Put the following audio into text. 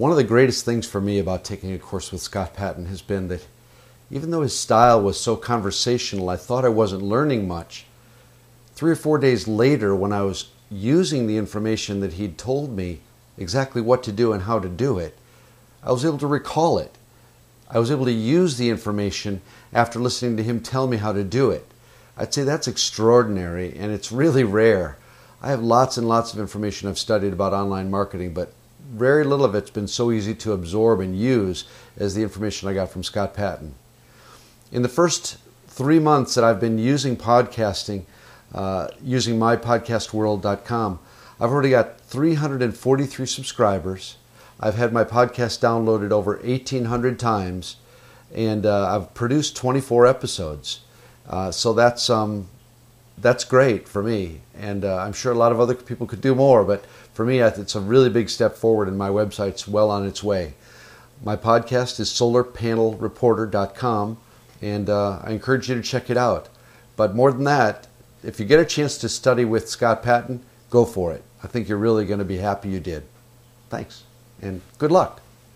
One of the greatest things for me about taking a course with Scott Paton has been that even though his style was so conversational, I thought I wasn't learning much. Three or four days later, when I was using the information that he'd told me exactly what to do and how to do it, I was able to recall it. I was able to use the information after listening to him tell me how to do it. I'd say that's extraordinary and it's really rare. I have lots and lots of information I've studied about online marketing, but very little of it's been so easy to absorb and use as the information I got from Scott Paton. In the first three months that I've been using podcasting, uh, using mypodcastworld.com, I've already got 343 subscribers. I've had my podcast downloaded over 1,800 times, and uh, I've produced 24 episodes. Uh, so that's um, that's great for me, and uh, I'm sure a lot of other people could do more. But for me, it's a really big step forward, and my website's well on its way. My podcast is solarpanelreporter.com, and uh, I encourage you to check it out. But more than that, if you get a chance to study with Scott Paton, go for it. I think you're really going to be happy you did. Thanks, and good luck.